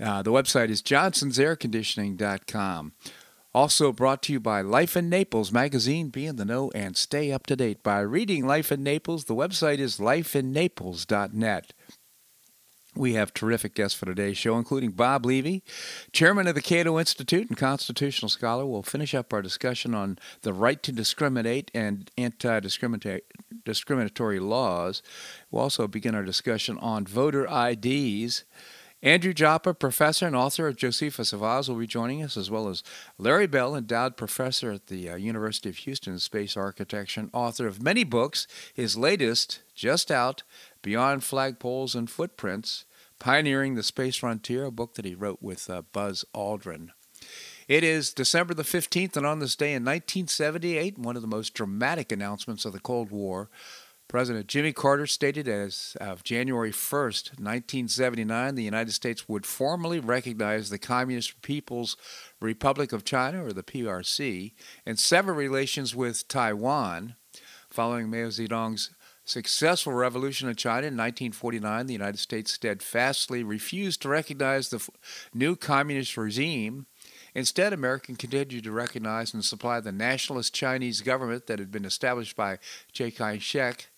Uh, the website is johnsonsairconditioning.com. Also brought to you by Life in Naples magazine. Be in the know and stay up to date by reading Life in Naples. The website is lifeinnaples.net. We have terrific guests for today's show, including Bob Levy, chairman of the Cato Institute and constitutional scholar. We'll finish up our discussion on the right to discriminate and anti discriminatory laws. We'll also begin our discussion on voter IDs. Andrew Joppa, professor and author of Josephus of Oz, will be joining us, as well as Larry Bell, endowed professor at the uh, University of Houston space architecture and author of many books. His latest, just out, Beyond Flagpoles and Footprints Pioneering the Space Frontier, a book that he wrote with uh, Buzz Aldrin. It is December the 15th, and on this day in 1978, one of the most dramatic announcements of the Cold War, President Jimmy Carter stated as of January 1st, 1979, the United States would formally recognize the Communist People's Republic of China, or the PRC, and sever relations with Taiwan. Following Mao Zedong's successful revolution in China in 1949, the United States steadfastly refused to recognize the new communist regime. Instead, America continued to recognize and supply the nationalist Chinese government that had been established by Chiang Kai shek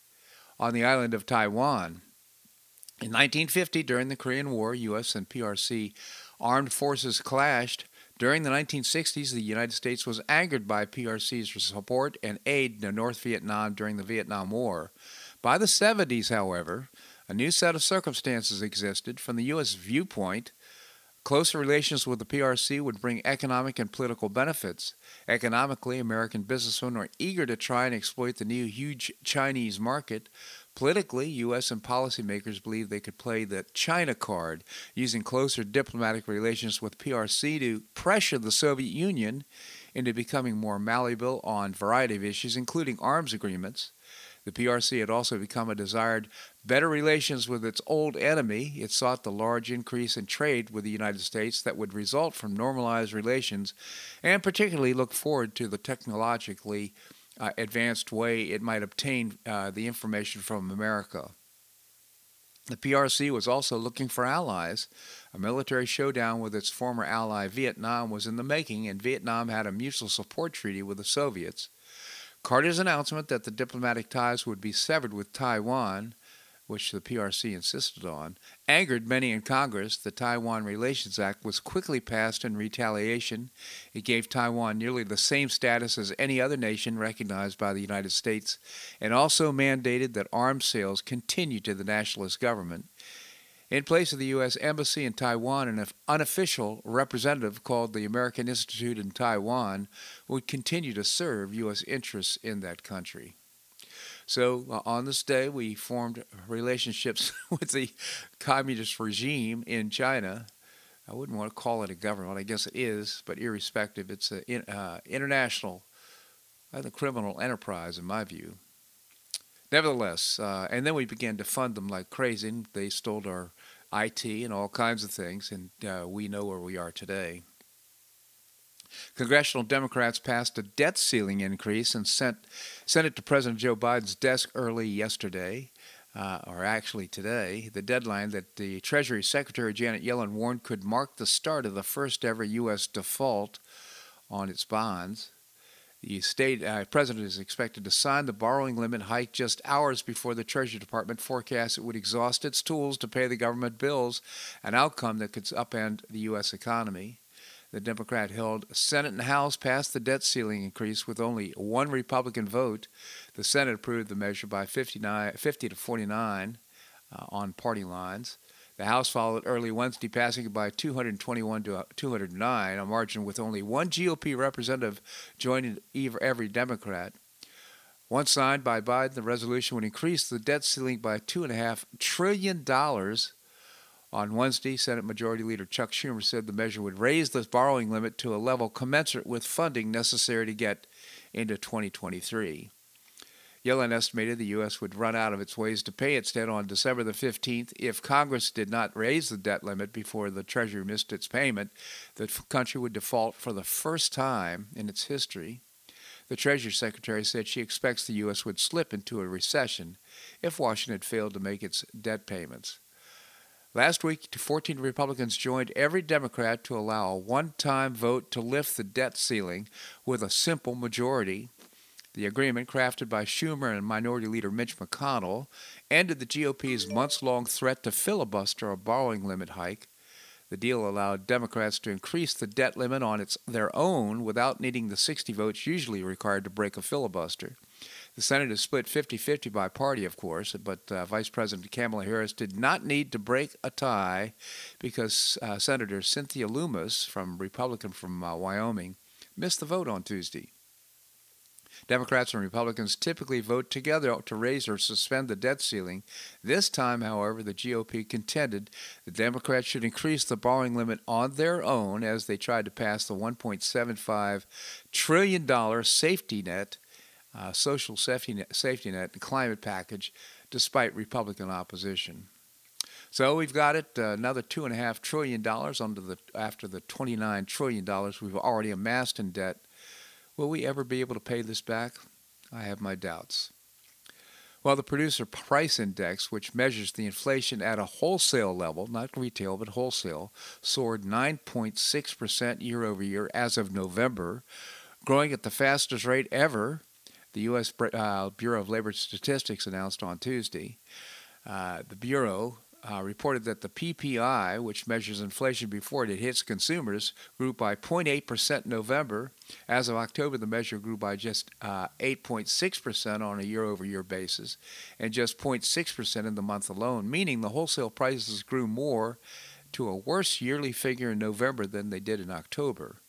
on the island of Taiwan. In 1950, during the Korean War, U.S. and PRC armed forces clashed. During the 1960s, the United States was angered by PRC's support and aid to North Vietnam during the Vietnam War. By the 70s, however, a new set of circumstances existed. From the U.S. viewpoint, closer relations with the PRC would bring economic and political benefits. Economically, American businessmen are eager to try and exploit the new huge Chinese market. Politically, U.S. and policymakers believe they could play the China card, using closer diplomatic relations with PRC to pressure the Soviet Union into becoming more malleable on a variety of issues, including arms agreements. The PRC had also become a desired better relations with its old enemy. It sought the large increase in trade with the United States that would result from normalized relations, and particularly looked forward to the technologically uh, advanced way it might obtain uh, the information from America. The PRC was also looking for allies. A military showdown with its former ally Vietnam was in the making, and Vietnam had a mutual support treaty with the Soviets. Carter's announcement that the diplomatic ties would be severed with Taiwan, which the PRC insisted on, angered many in Congress. The Taiwan Relations Act was quickly passed in retaliation. It gave Taiwan nearly the same status as any other nation recognized by the United States and also mandated that arms sales continue to the nationalist government. In place of the U.S. Embassy in Taiwan, an unofficial representative called the American Institute in Taiwan would continue to serve U.S. interests in that country. So uh, on this day, we formed relationships with the communist regime in China. I wouldn't want to call it a government. I guess it is, but irrespective, it's an uh, international, uh, criminal enterprise, in my view. Nevertheless, uh, and then we began to fund them like crazy. They stole our IT and all kinds of things, and uh, we know where we are today. Congressional Democrats passed a debt ceiling increase and sent, sent it to President Joe Biden's desk early yesterday, uh, or actually today, the deadline that the Treasury Secretary Janet Yellen warned could mark the start of the first ever U.S. default on its bonds. The state uh, president is expected to sign the borrowing limit hike just hours before the Treasury Department forecasts it would exhaust its tools to pay the government bills, an outcome that could upend the U.S. economy. The Democrat held Senate and House passed the debt ceiling increase with only one Republican vote. The Senate approved the measure by 59, 50 to 49 uh, on party lines. The House followed early Wednesday, passing it by 221 to uh, 209, a margin with only one GOP representative joining every Democrat. Once signed by Biden, the resolution would increase the debt ceiling by $2.5 trillion On Wednesday, Senate Majority Leader Chuck Schumer said the measure would raise the borrowing limit to a level commensurate with funding necessary to get into 2023. Yellen estimated the U.S. would run out of its ways to pay its debt on December the 15th if Congress did not raise the debt limit before the Treasury missed its payment. The country would default for the first time in its history. The Treasury Secretary said she expects the U.S. would slip into a recession if Washington failed to make its debt payments. Last week, 14 Republicans joined every Democrat to allow a one time vote to lift the debt ceiling with a simple majority. The agreement, crafted by Schumer and Minority Leader Mitch McConnell, ended the GOP's months long threat to filibuster a borrowing limit hike. The deal allowed Democrats to increase the debt limit on its, their own without needing the 60 votes usually required to break a filibuster. The Senate is split 50 50 by party, of course, but uh, Vice President Kamala Harris did not need to break a tie because uh, Senator Cynthia Lummis, from Republican from uh, Wyoming, missed the vote on Tuesday. Democrats and Republicans typically vote together to raise or suspend the debt ceiling. This time, however, the GOP contended the Democrats should increase the borrowing limit on their own as they tried to pass the $1.75 trillion safety net, uh, social safety net, safety net, and climate package, despite Republican opposition. So we've got it uh, another two and a half trillion dollars under the after the twenty nine trillion dollars we've already amassed in debt Will we ever be able to pay this back? I have my doubts. Well, the producer price index, which measures the inflation at a wholesale level, not retail, but wholesale, soared 9.6% year over year as of November, growing at the fastest rate ever, the U.S. Uh, Bureau of Labor Statistics announced on Tuesday. Uh, the Bureau uh, reported that the PPI, which measures inflation before it hits consumers, grew by 0.8% in November. As of October, the measure grew by just uh, 8.6% on a year over year basis and just 0.6% in the month alone, meaning the wholesale prices grew more to a worse yearly figure in November than they did in October.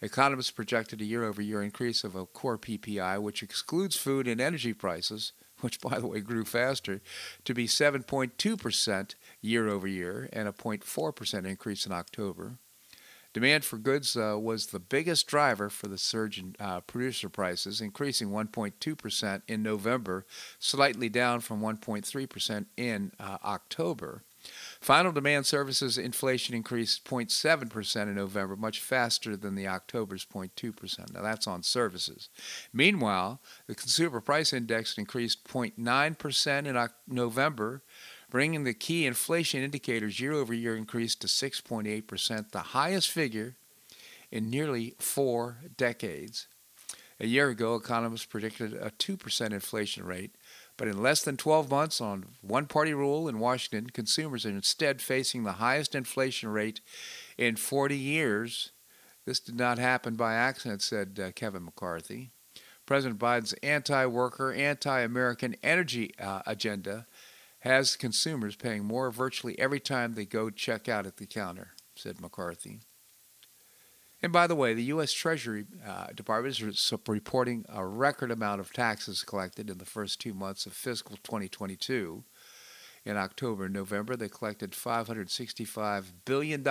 Economists projected a year over year increase of a core PPI, which excludes food and energy prices, which by the way grew faster, to be 7.2% year over year and a 0.4% increase in October. Demand for goods uh, was the biggest driver for the surge in uh, producer prices, increasing 1.2% in November, slightly down from 1.3% in uh, October. Final demand services inflation increased 0.7% in November, much faster than the October's 0.2%. Now that's on services. Meanwhile, the consumer price index increased 0.9% in November, bringing the key inflation indicators year over year increase to 6.8%, the highest figure in nearly four decades. A year ago, economists predicted a 2% inflation rate, but in less than 12 months, on one party rule in Washington, consumers are instead facing the highest inflation rate in 40 years. This did not happen by accident, said uh, Kevin McCarthy. President Biden's anti worker, anti American energy uh, agenda has consumers paying more virtually every time they go check out at the counter, said McCarthy. And by the way, the U.S. Treasury uh, Department is reporting a record amount of taxes collected in the first two months of fiscal 2022. In October and November, they collected $565 billion,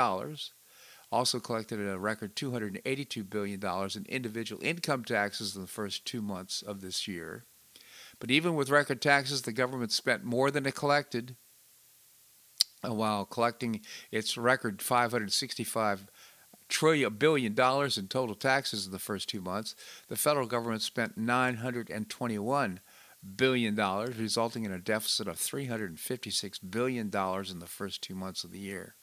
also collected a record $282 billion in individual income taxes in the first two months of this year. But even with record taxes, the government spent more than it collected while collecting its record 565 trillion billion dollars in total taxes in the first two months. The federal government spent 921 billion dollars, resulting in a deficit of 356 billion dollars in the first two months of the year.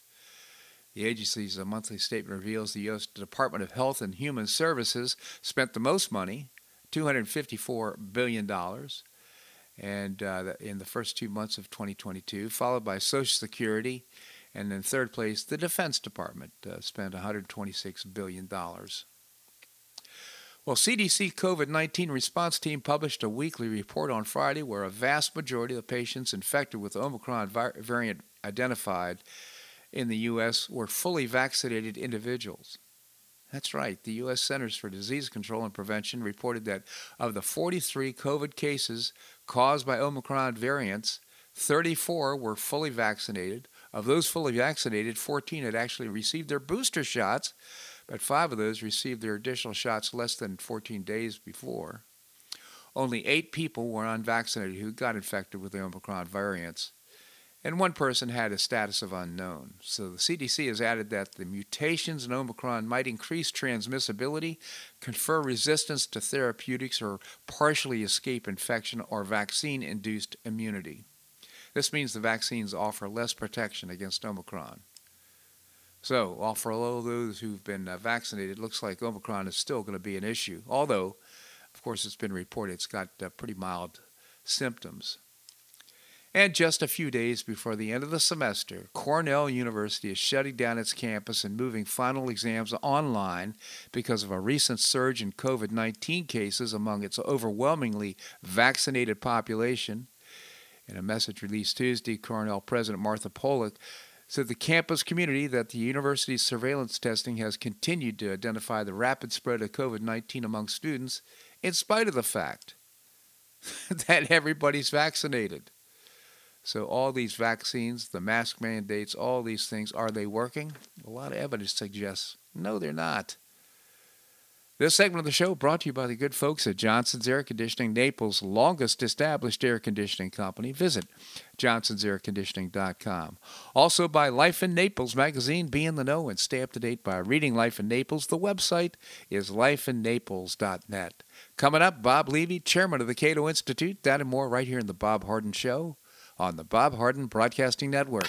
The agency's monthly statement reveals the U.S. Department of Health and Human Services spent the most money, 254 billion dollars, and uh, in the first two months of 2022, followed by Social Security and in third place, the Defense Department uh, spent $126 billion. Well, CDC COVID 19 response team published a weekly report on Friday where a vast majority of the patients infected with Omicron variant identified in the U.S. were fully vaccinated individuals. That's right. The U.S. Centers for Disease Control and Prevention reported that of the 43 COVID cases caused by Omicron variants, 34 were fully vaccinated, Of those fully vaccinated, 14 had actually received their booster shots, but five of those received their additional shots less than 14 days before. Only eight people were unvaccinated who got infected with the Omicron variants, and one person had a status of unknown. So the CDC has added that the mutations in Omicron might increase transmissibility, confer resistance to therapeutics, or partially escape infection or vaccine induced immunity. This means the vaccines offer less protection against Omicron. So, for all those who've been uh, vaccinated, it looks like Omicron is still going to be an issue. Although, of course, it's been reported it's got uh, pretty mild symptoms. And just a few days before the end of the semester, Cornell University is shutting down its campus and moving final exams online because of a recent surge in COVID 19 cases among its overwhelmingly vaccinated population. In a message released Tuesday, Cornell President Martha Pollack said the campus community that the university's surveillance testing has continued to identify the rapid spread of COVID 19 among students, in spite of the fact that everybody's vaccinated. So, all these vaccines, the mask mandates, all these things, are they working? A lot of evidence suggests no, they're not. This segment of the show brought to you by the good folks at Johnson's Air Conditioning, Naples' longest established air conditioning company. Visit johnsonsairconditioning.com. Also by Life in Naples magazine. Be in the know and stay up to date by reading Life in Naples. The website is lifeinnaples.net. Coming up, Bob Levy, chairman of the Cato Institute. That and more right here in the Bob Harden Show on the Bob Harden Broadcasting Network.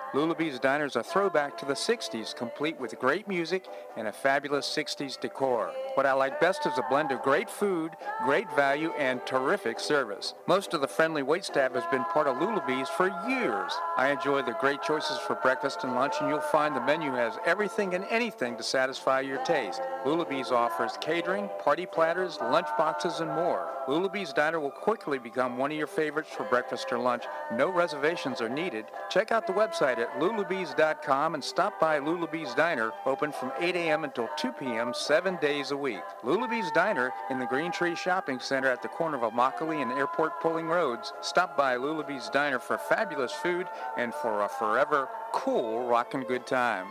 Lulabee's Diner is a throwback to the 60s, complete with great music and a fabulous 60s decor. What I like best is a blend of great food, great value, and terrific service. Most of the friendly waitstaff has been part of Lulabee's for years. I enjoy the great choices for breakfast and lunch, and you'll find the menu has everything and anything to satisfy your taste. Lulabee's offers catering, party platters, lunch boxes, and more. Lulabee's Diner will quickly become one of your favorites for breakfast or lunch. No reservations are needed. Check out the website at lulubees.com and stop by Lulubees Diner, open from 8 a.m. until 2 p.m. seven days a week. Lulubees Diner in the Green Tree Shopping Center at the corner of Immokalee and Airport Pulling Roads. Stop by Lulubees Diner for fabulous food and for a forever cool rockin' good time.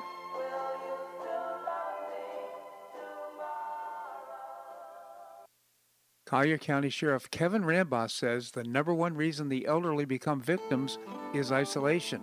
Collier County Sheriff Kevin Rambosk says the number one reason the elderly become victims is isolation.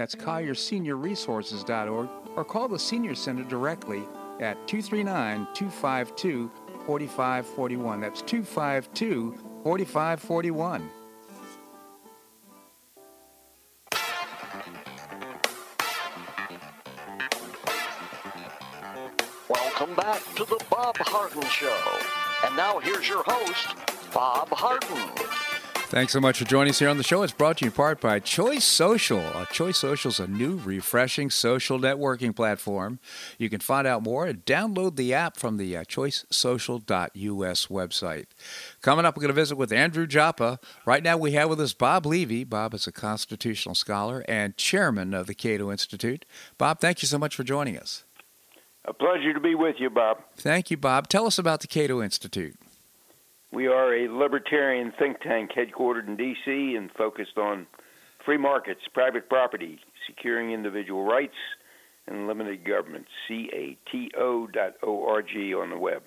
that's CollierSeniorResources.org or call the Senior Center directly at 239 252 4541. That's 252 4541. Welcome back to the Bob Harden Show. And now here's your host, Bob Harden. Thanks so much for joining us here on the show. It's brought to you in part by Choice Social. Uh, Choice Social is a new, refreshing social networking platform. You can find out more and download the app from the uh, choicesocial.us website. Coming up, we're going to visit with Andrew Joppa. Right now, we have with us Bob Levy. Bob is a constitutional scholar and chairman of the Cato Institute. Bob, thank you so much for joining us. A pleasure to be with you, Bob. Thank you, Bob. Tell us about the Cato Institute. We are a libertarian think tank headquartered in D.C. and focused on free markets, private property, securing individual rights, and limited government. C-A-T-O dot O-R-G on the web.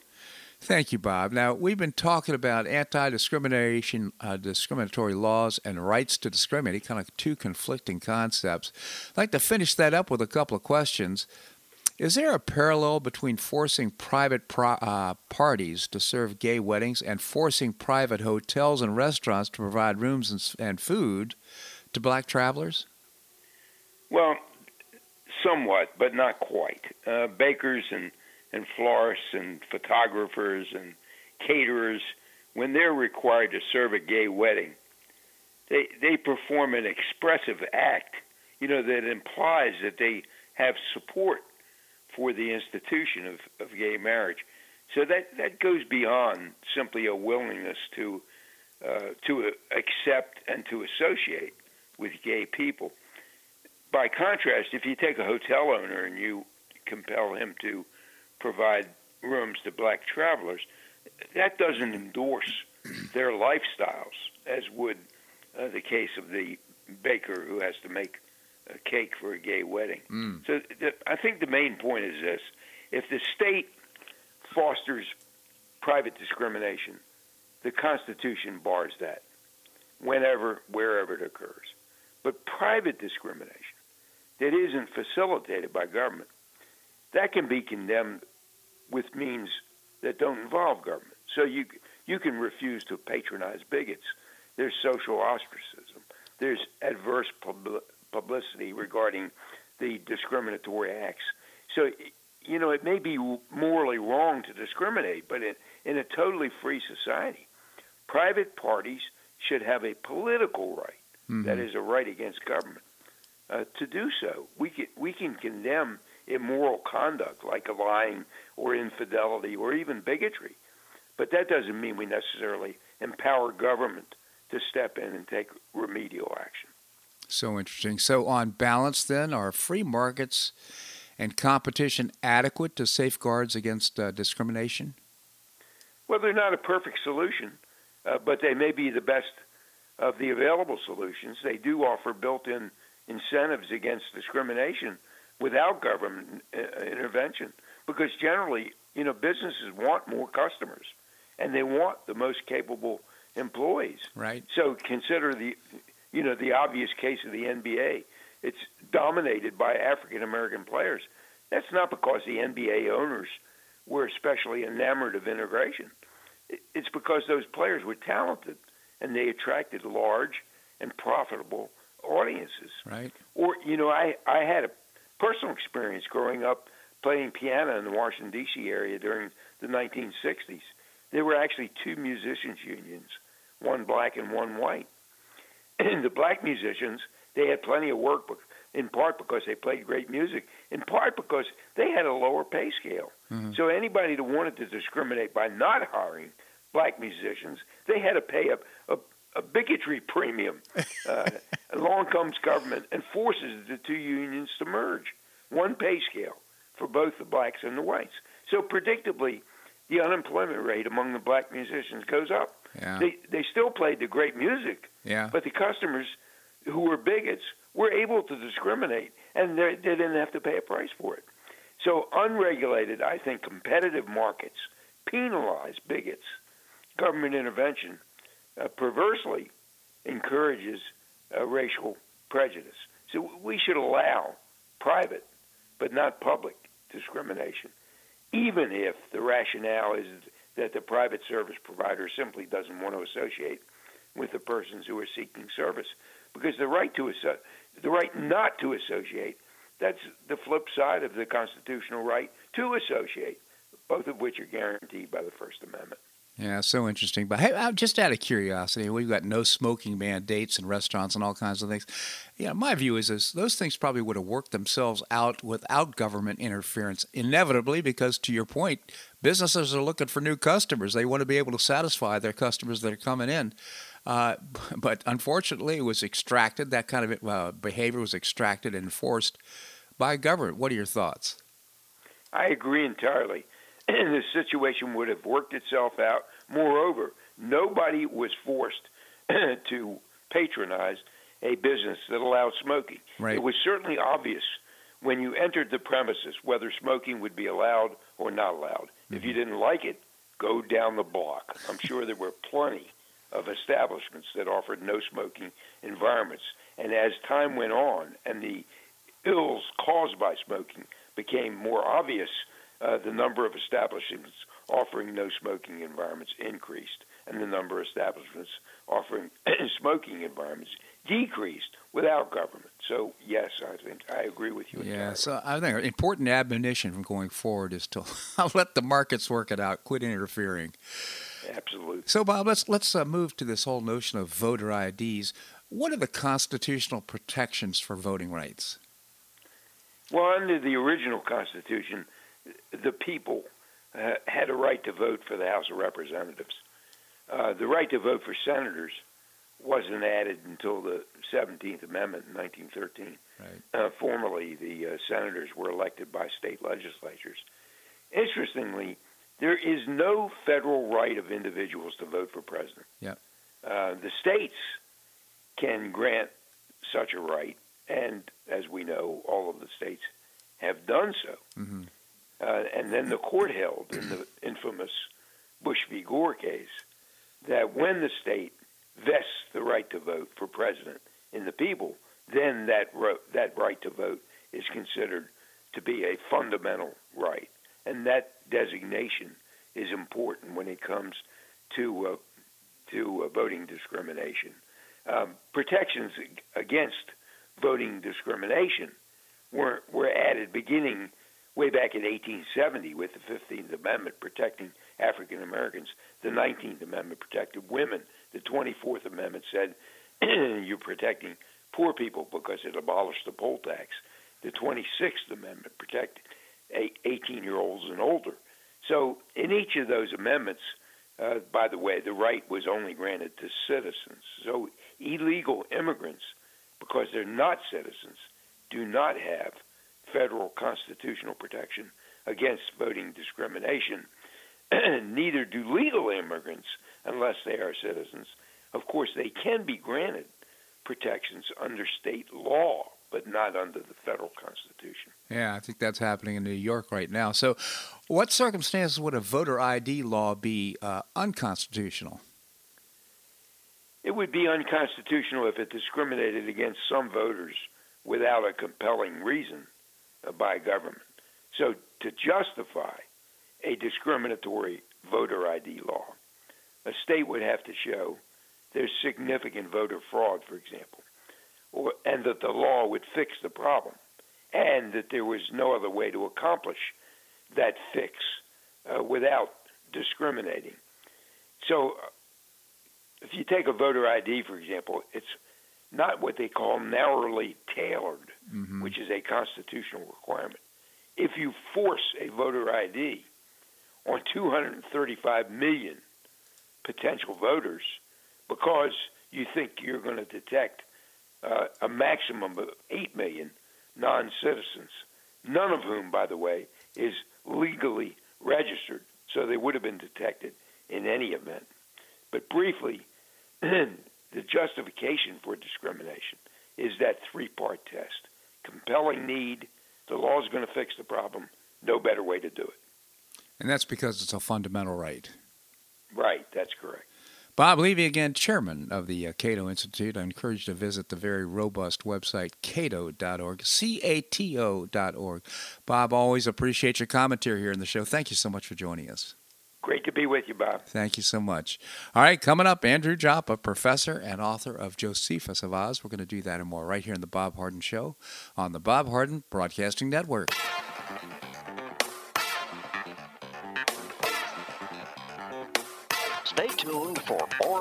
Thank you, Bob. Now, we've been talking about anti discrimination, uh, discriminatory laws, and rights to discriminate, kind of two conflicting concepts. I'd like to finish that up with a couple of questions. Is there a parallel between forcing private pro- uh, parties to serve gay weddings and forcing private hotels and restaurants to provide rooms and, and food to black travelers? Well, somewhat, but not quite. Uh, bakers and and florists and photographers and caterers, when they're required to serve a gay wedding, they they perform an expressive act, you know, that implies that they have support for the institution of, of gay marriage. So that that goes beyond simply a willingness to uh, to accept and to associate with gay people. By contrast, if you take a hotel owner and you compel him to provide rooms to black travelers, that doesn't endorse their lifestyles, as would uh, the case of the baker who has to make a cake for a gay wedding. Mm. So the, I think the main point is this: if the state fosters private discrimination, the Constitution bars that whenever, wherever it occurs. But private discrimination that isn't facilitated by government, that can be condemned with means that don't involve government. So you you can refuse to patronize bigots. There's social ostracism. There's adverse pub- publicity regarding the discriminatory acts. So you know it may be morally wrong to discriminate, but in, in a totally free society, private parties should have a political right. Mm-hmm. That is a right against government. Uh, to do so, we can we can condemn immoral conduct like lying or infidelity or even bigotry. But that doesn't mean we necessarily empower government to step in and take remedial action. So interesting. So, on balance, then, are free markets and competition adequate to safeguards against uh, discrimination? Well, they're not a perfect solution, uh, but they may be the best of the available solutions. They do offer built in incentives against discrimination without government uh, intervention because generally, you know, businesses want more customers and they want the most capable employees. Right. So consider the, you know, the obvious case of the NBA. It's dominated by African American players. That's not because the NBA owners were especially enamored of integration. It's because those players were talented and they attracted large and profitable audiences. Right. Or you know, I I had a personal experience growing up playing piano in the Washington D.C. area during the 1960s. There were actually two musicians unions, one black and one white. And the black musicians, they had plenty of work, in part because they played great music, in part because they had a lower pay scale. Mm-hmm. So anybody that wanted to discriminate by not hiring black musicians, they had to pay a, a, a bigotry premium. Uh, along comes government and forces the two unions to merge, one pay scale for both the blacks and the whites. So predictably, the unemployment rate among the black musicians goes up. Yeah. They they still played the great music, Yeah. but the customers who were bigots were able to discriminate, and they, didn't have to pay a price for it. So unregulated, I think competitive markets penalize bigots. Government intervention uh, perversely encourages uh, racial prejudice. So we should allow private, but not public, discrimination, even if the rationale is that the private service provider simply doesn't want to associate with the persons who are seeking service. Because the right to the right not to associate, that's the flip side of the constitutional right to associate, both of which are guaranteed by the First Amendment. Yeah, so interesting. But hey, uh, just out of curiosity, we've got no smoking mandates in restaurants and all kinds of things. Yeah, my view is this, those things probably would have worked themselves out without government interference, inevitably, because to your point, businesses are looking for new customers. They want to be able to satisfy their customers that are coming in. Uh, but unfortunately, it was extracted. That kind of uh, behavior was extracted and enforced by government. What are your thoughts? I agree entirely. the situation would have worked itself out. Moreover, nobody was forced to patronize a business that allowed smoking. Right. It was certainly obvious when you entered the premises whether smoking would be allowed or not allowed. Mm-hmm. If you didn't like it, go down the block. I'm sure there were plenty of establishments that offered no smoking environments. And as time went on and the ills caused by smoking became more obvious, uh, the number of establishments offering no smoking environments increased, and the number of establishments offering smoking environments decreased without government. So yes, I think I agree with you. Yeah, entirely. so I think an important admonition from going forward is to let the markets work it out, quit interfering. Absolutely. So Bob, let's let's uh, move to this whole notion of voter IDs. What are the constitutional protections for voting rights? Well, under the original Constitution, the people uh, had a right to vote for the House of Representatives. Uh, the right to vote for senators wasn't added until the 17th Amendment in 1913. Right. Uh, formerly, the uh, senators were elected by state legislatures. Interestingly, there is no federal right of individuals to vote for president. Yep. Uh, the states can grant such a right, and as we know, all of the states have done so. Mm-hmm. Uh, and then the court held in the infamous Bush v. Gore case that when the state vests the right to vote for president in the people, then that ro- that right to vote is considered to be a fundamental right, and that designation is important when it comes to uh, to uh, voting discrimination. Um, protections against voting discrimination were were added beginning way back in 1870 with the 15th Amendment protecting African Americans. The 19th Amendment protected women. The 24th Amendment said you're protecting poor people because it abolished the poll tax. The 26th Amendment protected 18 year olds and older. So, in each of those amendments, uh, by the way, the right was only granted to citizens. So, illegal immigrants, because they're not citizens, do not have federal constitutional protection against voting discrimination. Neither do legal immigrants unless they are citizens. Of course, they can be granted protections under state law, but not under the federal constitution. Yeah, I think that's happening in New York right now. So, what circumstances would a voter ID law be uh, unconstitutional? It would be unconstitutional if it discriminated against some voters without a compelling reason uh, by government. So, to justify a discriminatory voter ID law, a state would have to show there's significant voter fraud, for example, or, and that the law would fix the problem, and that there was no other way to accomplish that fix uh, without discriminating. So, if you take a voter ID, for example, it's not what they call narrowly tailored, mm-hmm. which is a constitutional requirement. If you force a voter ID on 235 million potential voters because you think you're going to detect uh, a maximum of 8 million non citizens, none of whom, by the way, is legally registered, so they would have been detected in any event. But briefly, the justification for discrimination is that three part test compelling need, the law is going to fix the problem, no better way to do it. And that's because it's a fundamental right. Right, that's correct. Bob Levy, again, chairman of the uh, Cato Institute. I encourage you to visit the very robust website, cato.org, C A T O.org. Bob, always appreciate your commentary here in the show. Thank you so much for joining us. Great to be with you, Bob. Thank you so much. All right, coming up, Andrew Joppa, professor and author of Josephus of Oz. We're going to do that and more right here in the Bob Harden Show on the Bob Harden Broadcasting Network.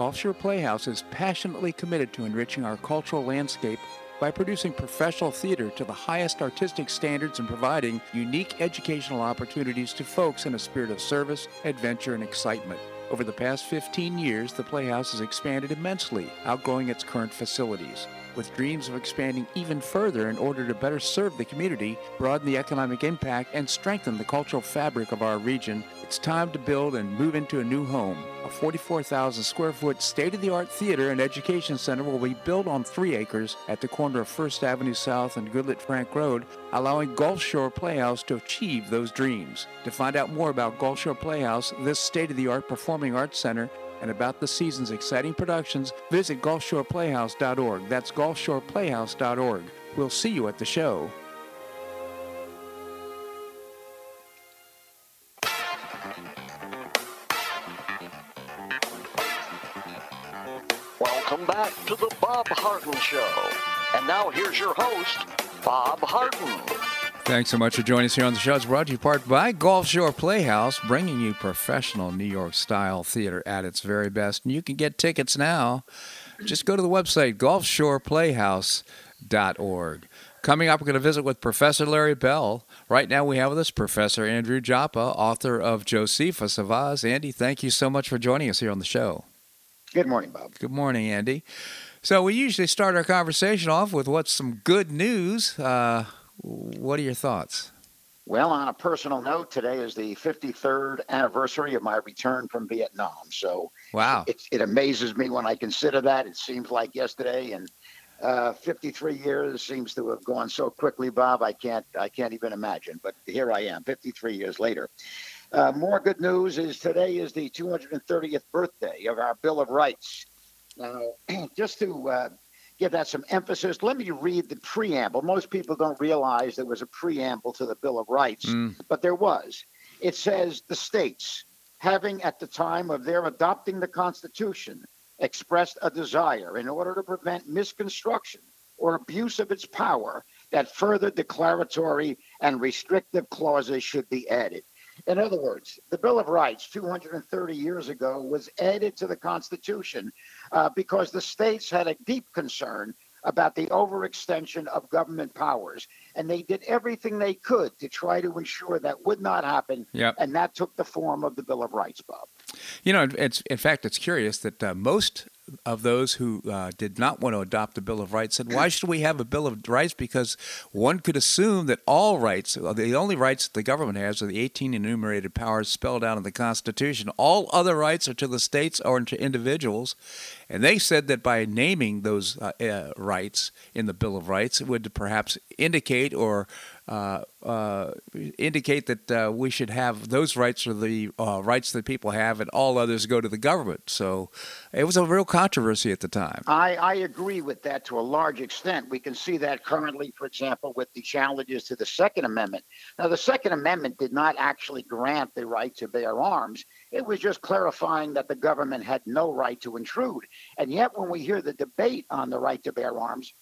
Gulf Shore Playhouse is passionately committed to enriching our cultural landscape by producing professional theater to the highest artistic standards and providing unique educational opportunities to folks in a spirit of service, adventure, and excitement. Over the past 15 years, the Playhouse has expanded immensely, outgrowing its current facilities. With dreams of expanding even further in order to better serve the community, broaden the economic impact, and strengthen the cultural fabric of our region, it's time to build and move into a new home. A 44,000 square foot state of the art theater and education center will be built on three acres at the corner of First Avenue South and Goodlette Frank Road, allowing Gulf Shore Playhouse to achieve those dreams. To find out more about Gulf Shore Playhouse, this state of the art performing arts center, and about the season's exciting productions, visit GulfShorePlayhouse.org. That's GulfShorePlayhouse.org. We'll see you at the show. Welcome back to the Bob Harden Show. And now here's your host, Bob Harden. Thanks so much for joining us here on the show. It's brought to you part by Gulf Shore Playhouse, bringing you professional New York style theater at its very best. And you can get tickets now. Just go to the website, gulfshoreplayhouse.org. Coming up, we're going to visit with Professor Larry Bell. Right now, we have with us Professor Andrew Joppa, author of Josephus of Oz. Andy, thank you so much for joining us here on the show. Good morning, Bob. Good morning, Andy. So, we usually start our conversation off with what's some good news. Uh, what are your thoughts? Well, on a personal note, today is the 53rd anniversary of my return from Vietnam. So, wow, it, it amazes me when I consider that. It seems like yesterday, and uh, 53 years seems to have gone so quickly, Bob. I can't, I can't even imagine. But here I am, 53 years later. Uh, more good news is today is the 230th birthday of our Bill of Rights. Now, just to uh, give that some emphasis, let me read the preamble. Most people don't realize there was a preamble to the Bill of Rights, mm. but there was. It says the states, having at the time of their adopting the Constitution, expressed a desire in order to prevent misconstruction or abuse of its power that further declaratory and restrictive clauses should be added. In other words, the Bill of Rights 230 years ago was added to the Constitution uh, because the states had a deep concern about the overextension of government powers. And they did everything they could to try to ensure that would not happen. Yep. And that took the form of the Bill of Rights, Bob. You know, it's in fact, it's curious that uh, most of those who uh, did not want to adopt the Bill of Rights said, why should we have a Bill of Rights? Because one could assume that all rights, the only rights the government has are the 18 enumerated powers spelled out in the Constitution. All other rights are to the states or to individuals. And they said that by naming those uh, uh, rights in the Bill of Rights, it would perhaps indicate or uh, uh, indicate that uh, we should have those rights or the uh, rights that people have, and all others go to the government. So it was a real controversy at the time. I, I agree with that to a large extent. We can see that currently, for example, with the challenges to the Second Amendment. Now, the Second Amendment did not actually grant the right to bear arms. It was just clarifying that the government had no right to intrude. And yet, when we hear the debate on the right to bear arms,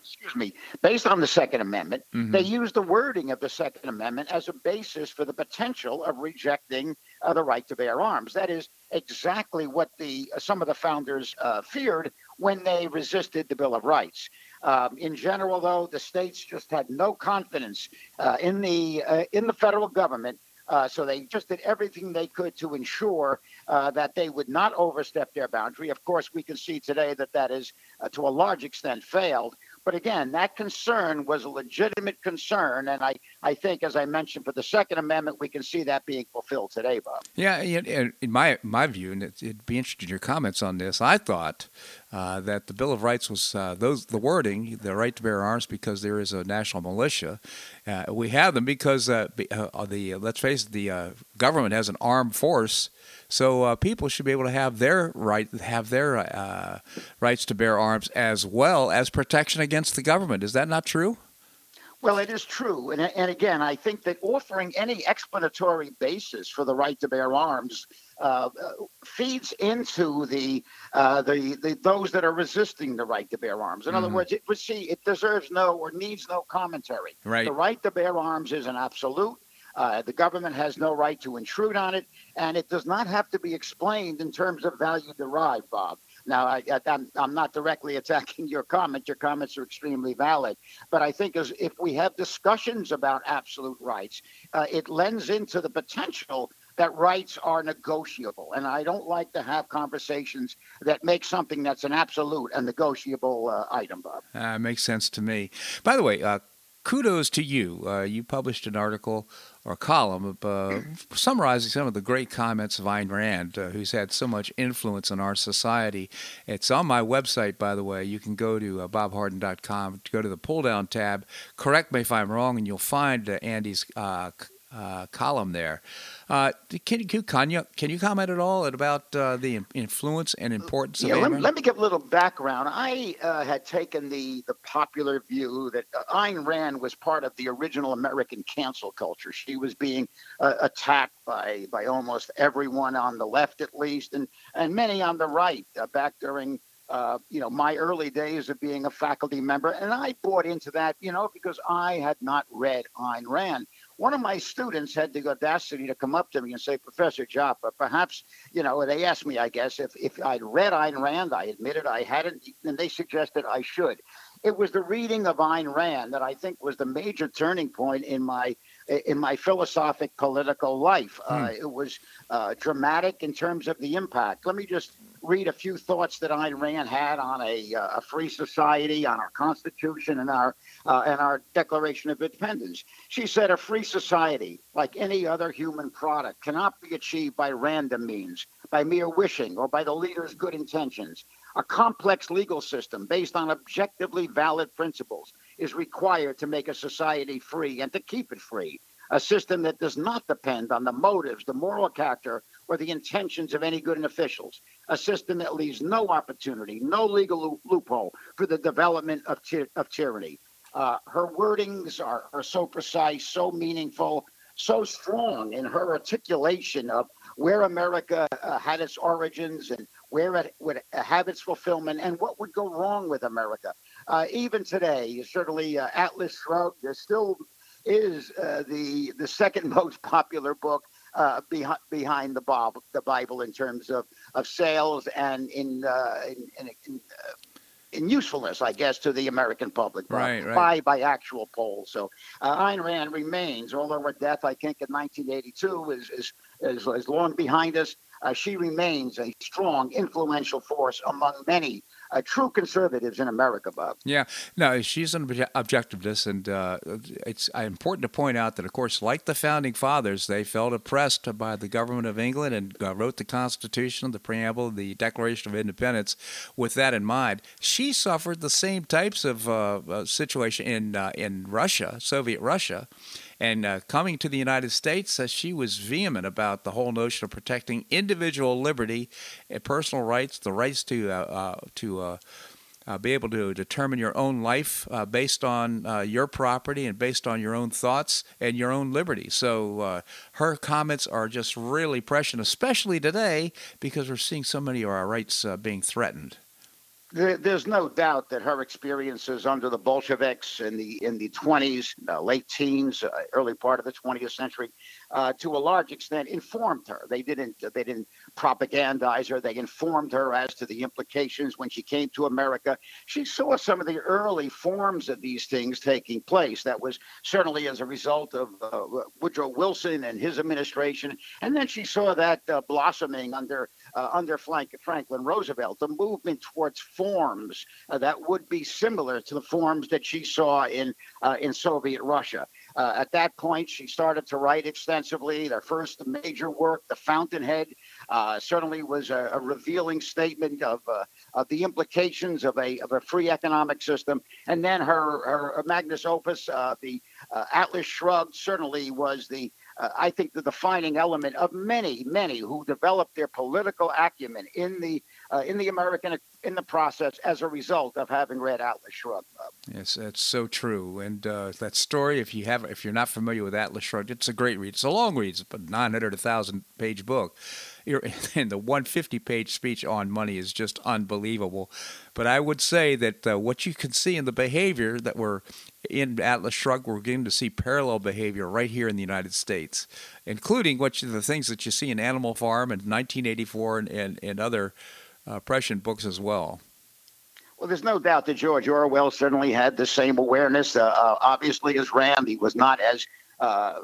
excuse me, based on the Second Amendment, mm-hmm. they use the wording of the Second Amendment as a basis for the potential of rejecting uh, the right to bear arms. That is exactly what the uh, some of the founders uh, feared when they resisted the Bill of Rights. Um, in general, though, the states just had no confidence uh, in the uh, in the federal government Uh, so they just did everything they could to ensure uh, that they would not overstep their boundary. Of course, we can see today that that is, uh, to a large extent, failed. But again, that concern was a legitimate concern, and I, I think, as I mentioned, for the Second Amendment, we can see that being fulfilled today, Bob. Yeah, in my my view, and it'd be interesting in your comments on this. I thought uh, that the Bill of Rights was uh, those the wording, the right to bear arms, because there is a national militia. Uh, we have them because uh, uh, the let's face it, the government has an armed force so uh, people should be able to have their right, have their uh, rights to bear arms as well as protection against the government. Is that not true? Well, it is true, and, and again, I think that offering any explanatory basis for the right to bear arms uh, feeds into the, uh, the, the those that are resisting the right to bear arms. In mm-hmm. other words, it see it deserves no or needs no commentary. Right. The right to bear arms is an absolute. Uh, the government has no right to intrude on it, and it does not have to be explained in terms of value derived, Bob. Now, I, am not directly attacking your comment. Your comments are extremely valid. But I think as if we have discussions about absolute rights, uh, it lends into the potential that rights are negotiable. And I don't like to have conversations that make something that's an absolute a negotiable uh, item, Bob. Uh, makes sense to me. By the way, uh, kudos to you. Uh, you published an article or column uh, summarizing some of the great comments of Ayn Rand, uh, who's had so much influence on our society. It's on my website, by the way. You can go to uh, bobharden.com, go to the pull down tab, correct me if I'm wrong, and you'll find uh, Andy's uh, uh, column there. Uh, can, can, you, can you comment at all about uh, the influence and importance yeah, of let, let, me give a little background. I uh, had taken the, the popular view that uh, Ayn Rand was part of the original American cancel culture. She was being uh, attacked by, by almost everyone on the left, at least, and, and many on the right back during uh, you know, my early days of being a faculty member. And I bought into that, you know, because I had not read Ayn Rand one of my students had the audacity to come up to me and say, Professor Joppa, perhaps, you know, they asked me, I guess, if, if I'd read Ayn Rand. I admitted I hadn't, and they suggested I should. It was the reading of Ayn Rand that I think was the major turning point in my in my philosophic political life. Hmm. Uh, it was uh, dramatic in terms of the impact. Let me just read a few thoughts that Ayn Rand had on a, uh, a free society, on our Constitution, and our uh, and our Declaration of Independence. She said, "A free society, like any other human product, cannot be achieved by random means, by mere wishing, or by the leader's good intentions. A complex legal system based on objectively valid principles is required to make a society free and to keep it free." A system that does not depend on the motives, the moral character, or the intentions of any good officials a system that leaves no opportunity, no legal loophole for the development of, ty- of tyranny. Uh, her wordings are, are so precise, so meaningful, so strong in her articulation of where America uh, had its origins and where it would have its fulfillment and what would go wrong with America. Uh, even today, certainly uh, Atlas Shrugged still is uh, the the second most popular book uh, behind behind the Bible, the Bible in terms of, of sales and in uh, in, in, in, uh, in, usefulness, I guess, to the American public right, right. by by actual polls. So uh, Ayn Rand remains, although her death, I think, in 1982 is is is, is long behind us. Uh, she remains a strong, influential force among many uh, true conservatives in America, Bob. Yeah, no, she's an objectivist, and uh, it's important to point out that, of course, like the founding fathers, they felt oppressed by the government of England and uh, wrote the Constitution, the preamble, the Declaration of Independence. With that in mind, she suffered the same types of uh, uh, situation in uh, in Russia, Soviet Russia. And uh, coming to the United States, uh, she was vehement about the whole notion of protecting individual liberty, and personal rights, the rights to uh, uh to uh, uh, be able to determine your own life uh, based on uh, your property and based on your own thoughts and your own liberty. So her comments are just really prescient, especially today because we're seeing so many of our rights being threatened there's no doubt that her experiences under the Bolsheviks in the in the 20s, uh, late teens, uh, early part of the 20th century, uh, to a large extent, informed her. They didn't they didn't propagandize her. They informed her as to the implications when she came to America. She saw some of the early forms of these things taking place. That was certainly as a result of uh, Woodrow Wilson and his administration, and then she saw that uh, blossoming under uh, under Franklin Roosevelt, the movement towards forms uh, that would be similar to the forms that she saw in uh, in Soviet Russia. Uh, at that point, she started to write extensively. Their first major work, The Fountainhead, uh, certainly was a, a, revealing statement of, uh, of the implications of a, of a free economic system. And then her, her magnus opus, the Atlas Shrugged, certainly was the uh, I think, the defining element of many, many who developed their political acumen in the uh, in the American in the process as a result of having read Atlas Shrugged. Yes, that's so true. And uh, that story, if you have, if you're not familiar with Atlas Shrugged, it's a great read. It's a long read, it's a 900, 1,000 page book. and the 150 page speech on money is just unbelievable. But I would say that uh, what you can see in the behavior that we're in Atlas Shrugged, we're beginning to see parallel behavior right here in the United States, including what you, the things that you see in Animal Farm and 1984 and, and, and other uh, prescient books as well. Well, there's no doubt that George Orwell certainly had the same awareness. Uh, uh, obviously, as Rand, he was not as uh,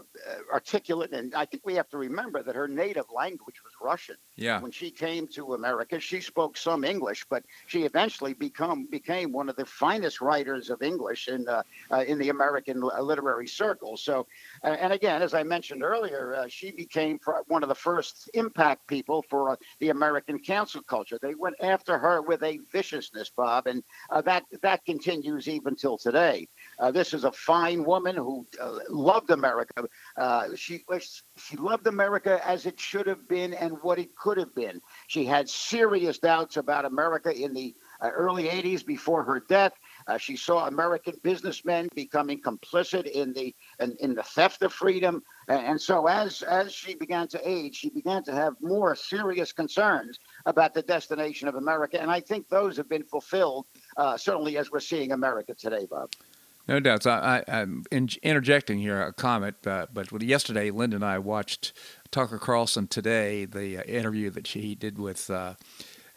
articulate. And I think we have to remember that her native language was Russian. Yeah. When she came to America, she spoke some English, but she eventually become became one of the finest writers of English in uh, uh, in the American literary circle. So, uh, and again, as I mentioned earlier, uh, she became one of the first impact people for uh, the American cancel culture. They went after her with a viciousness, Bob, and that that continues even till today. This is a fine woman who loved America. she she loved America as it should have been and what it could have been. She had serious doubts about America in the uh, early 80s before her death. Uh, she saw American businessmen becoming complicit in the in, in the theft of freedom, and, so as as she began to age, she began to have more serious concerns about the destination of America, and I think those have been fulfilled uh, certainly as we're seeing America today, Bob. No doubts. I, am interjecting here a comment, uh, but yesterday, Linda and I watched Tucker Carlson today, the uh, interview that she did with uh,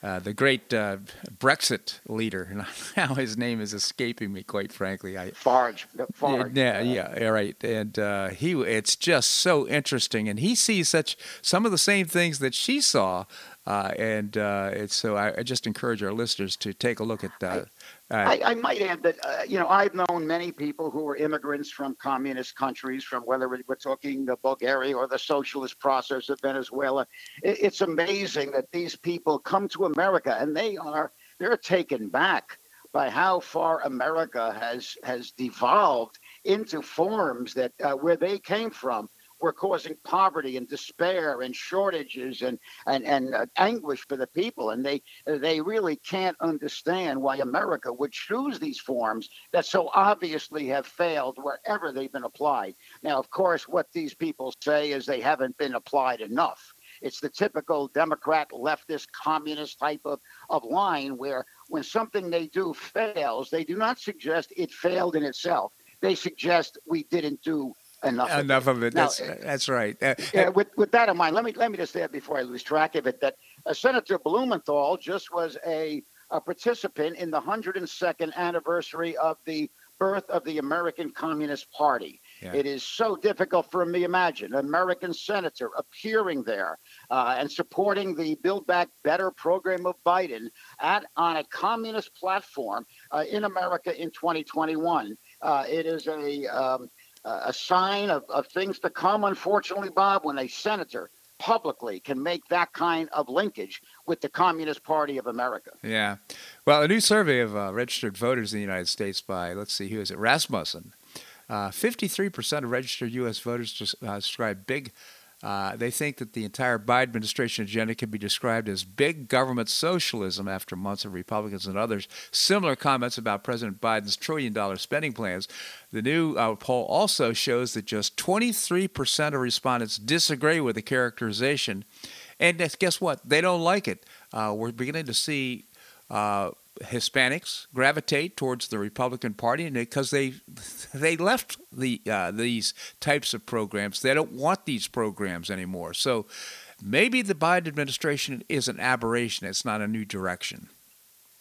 uh the great uh, Brexit leader. And now his name is escaping me, quite frankly. I, Farage. Farage. Yeah, yeah, yeah, right. And uh, he, it's just so interesting, and he sees such some of the same things that she saw. and it's so I, I, just encourage our listeners to take a look at I, I, I, might add that uh, you know I've known many people who were immigrants from communist countries, from whether we're talking the Bulgaria or the socialist process of Venezuela. It, it's amazing that these people come to America and they are they're taken back by how far America has has devolved into forms that uh, where they came from were causing poverty and despair and shortages and and and uh, anguish for the people. And they they really can't understand why America would choose these forms that so obviously have failed wherever they've been applied. Now of course what these people say is they haven't been applied enough. It's the typical Democrat, leftist, communist type of, of line where when something they do fails, they do not suggest it failed in itself. They suggest we didn't do enough. Enough of it. Of it. Now, that's, that's right. Uh, yeah, with, with that in mind, let me let me just add before I lose track of it that uh, Senator Blumenthal just was a, a participant in the 102nd anniversary of the birth of the American Communist Party. Yeah. It is so difficult for me to imagine an American senator appearing there uh, and supporting the Build Back Better program of Biden at on a communist platform uh, in America in 2021. Uh, it is a um, a sign of, of things to come, unfortunately, Bob, when a senator publicly can make that kind of linkage with the Communist Party of America. Yeah. Well, a new survey of uh, registered voters in the United States by, let's see, who is it? Rasmussen. Uh, 53% of registered U.S. voters uh, describe big uh, they think that the entire Biden administration agenda can be described as big government socialism after months of Republicans and others. Similar comments about President Biden's trillion dollar spending plans. The new uh, poll also shows that just 23% of respondents disagree with the characterization. And guess what? They don't like it. Uh, we're beginning to see uh, Hispanics gravitate towards the Republican Party because they they left the uh, these types of programs. They don't want these programs anymore. So maybe the Biden administration is an aberration. It's not a new direction.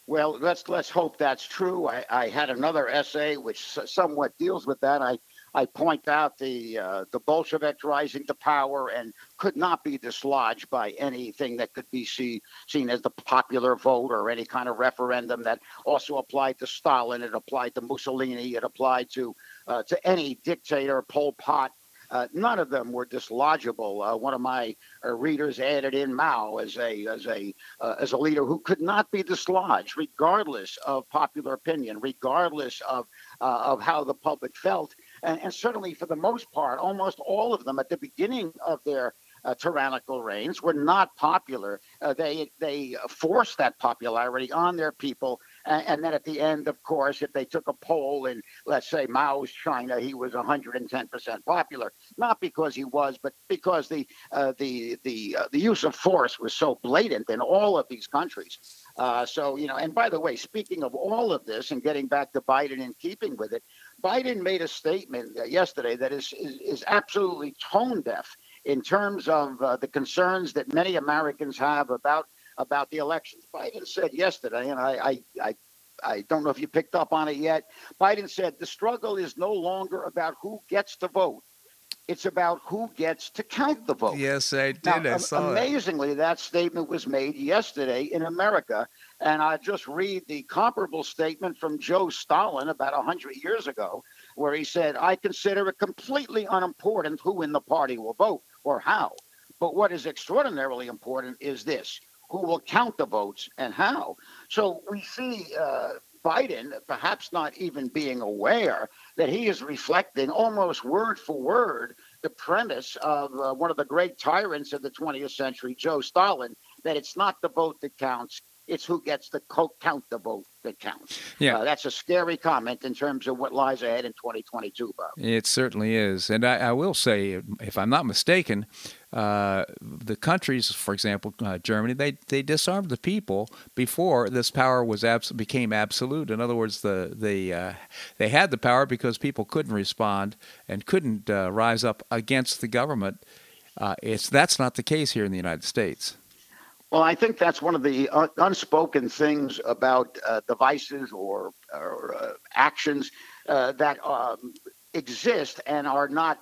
Well, let's let's hope that's true. I, I had another essay which somewhat deals with that. I I point out the uh, the Bolsheviks rising to power and could not be dislodged by anything that could be see, seen as the popular vote or any kind of referendum that also applied to Stalin. It applied to Mussolini. It applied to uh, to any dictator, Pol Pot, uh, none of them were dislodgeable. Uh, one of my uh, readers added in Mao as a as a uh, as a leader who could not be dislodged, regardless of popular opinion, regardless of uh, of how the public felt, and, and, certainly for the most part, almost all of them at the beginning of their uh, tyrannical reigns were not popular. they they forced that popularity on their people and, then at the end, of course, if they took a poll in, let's say, Mao's China, he was 110% popular. Not because he was, but because the uh, the the uh, the use of force was so blatant in all of these countries. Uh, so you know, and by the way, speaking of all of this and getting back to Biden in keeping with it, Biden made a statement yesterday that is, is, is absolutely tone deaf in terms of uh, the concerns that many Americans have about about the elections. Biden said yesterday, and I, I, I, I don't know if you picked up on it yet. Biden said the struggle is no longer about who gets to vote. It's about who gets to count the vote. Yes, I did. Now, I saw amazingly, that statement was made yesterday in America. And I just read the comparable statement from Joe Stalin about 100 years ago, where he said, I consider it completely unimportant who in the party will vote or how. But what is extraordinarily important is this who will count the votes and how. So we see uh, Biden perhaps not even being aware that he is reflecting almost word for word the premise of uh, one of the great tyrants of the 20th century, Joe Stalin, that it's not the vote that counts, it's who gets to count the vote that counts. Yeah, uh, that's a scary comment in terms of what lies ahead in 2022, Bob. It certainly is, and I, I will say, if I'm not mistaken, uh, the countries, for example, uh, Germany, they they disarmed the people before this power was abs- became absolute. In other words, the the uh, they had the power because people couldn't respond and couldn't uh, rise up against the government. Uh, it's that's not the case here in the United States. Well, I think that's one of the un- unspoken things about uh, devices or, or uh, actions uh, that um, exist and are not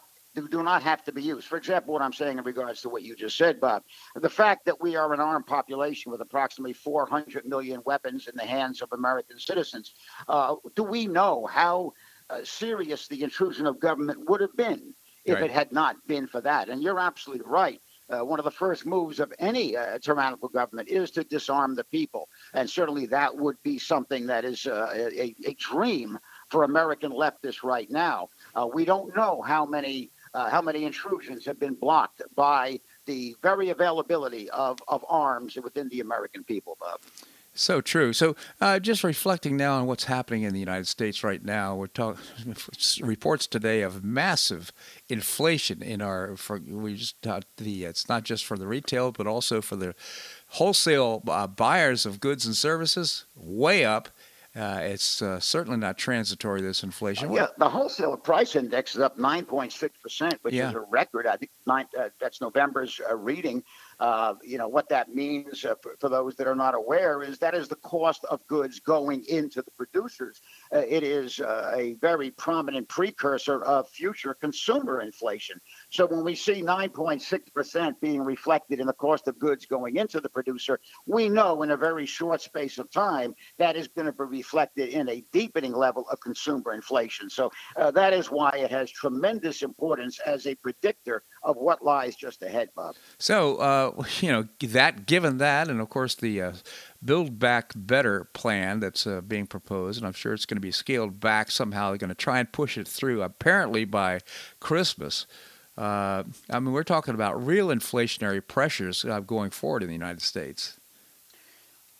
do not have to be used. For example, what I'm saying in regards to what you just said, Bob, the fact that we are an armed population with approximately 400 million weapons in the hands of American citizens, uh, do we know how uh, serious the intrusion of government would have been if right. it had not been for that? And you're absolutely right uh, one of the first moves of any uh, tyrannical government is to disarm the people. And certainly that would be something that is uh, a, a, dream for American leftists right now. Uh, we don't know how many uh, how many intrusions have been blocked by the very availability of, of arms within the American people, Bob. So true. So, uh, just reflecting now on what's happening in the United States right now, we're talking reports today of massive inflation in our. For, we just the it's not just for the retail, but also for the wholesale uh, buyers of goods and services, way up. Uh, it's uh, certainly not transitory. This inflation. yeah, the wholesale price index is up 9.6 percent, which yeah. is a record. I think nine, uh, that's November's uh, reading. Uh, you know, what that means uh, for, for, those that are not aware is that is the cost of goods going into the producers. Uh, it is uh, a very prominent precursor of future consumer inflation. So when we see 9.6% being reflected in the cost of goods going into the producer, we know in a very short space of time that is going to be reflected in a deepening level of consumer inflation. So uh, that is why it has tremendous importance as a predictor of what lies just ahead, Bob. So, uh, you know, that given that, and of course the uh, Build Back Better plan that's uh, being proposed, and I'm sure it's going to be scaled back somehow. They're going to try and push it through, apparently by Christmas. Uh, I mean, we're talking about real inflationary pressures uh, going forward in the United States.